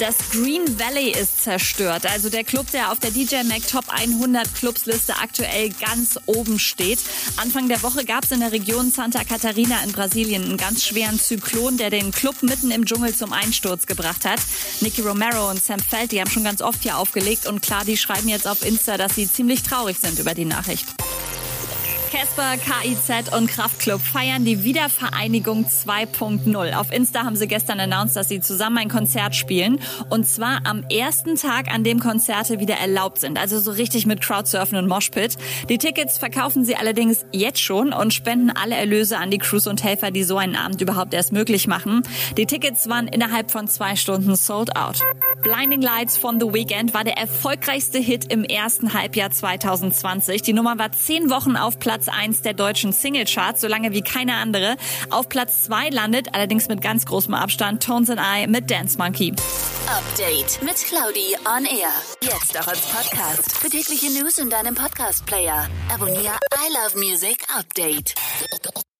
Das Green Valley ist zerstört. Also der Club, der auf der DJ Mac Top 100 Clubs Liste aktuell ganz oben steht. Anfang der Woche gab es in der Region Santa Catarina in Brasilien einen ganz schweren Zyklon, der den Club mitten im Dschungel zum Einsturz gebracht hat. Nicky Romero und Sam Feld, die haben schon ganz oft hier aufgelegt und klar, die schreiben jetzt auf Insta, dass sie ziemlich traurig sind über die Nachricht. Casper, KIZ und Kraftklub feiern die Wiedervereinigung 2.0. Auf Insta haben sie gestern announced, dass sie zusammen ein Konzert spielen. Und zwar am ersten Tag, an dem Konzerte wieder erlaubt sind. Also so richtig mit Crowdsurfen und Moshpit. Die Tickets verkaufen sie allerdings jetzt schon und spenden alle Erlöse an die Crews und Helfer, die so einen Abend überhaupt erst möglich machen. Die Tickets waren innerhalb von zwei Stunden sold out. Blinding Lights von The Weeknd war der erfolgreichste Hit im ersten Halbjahr 2020. Die Nummer war zehn Wochen auf Platz eins der deutschen Singlecharts, so lange wie keine andere. Auf Platz zwei landet, allerdings mit ganz großem Abstand, Tones and I mit Dance Monkey. Update mit Claudi on Air. Jetzt auch als Podcast. Für tägliche News in deinem Podcast-Player. Abonniere I Love Music Update.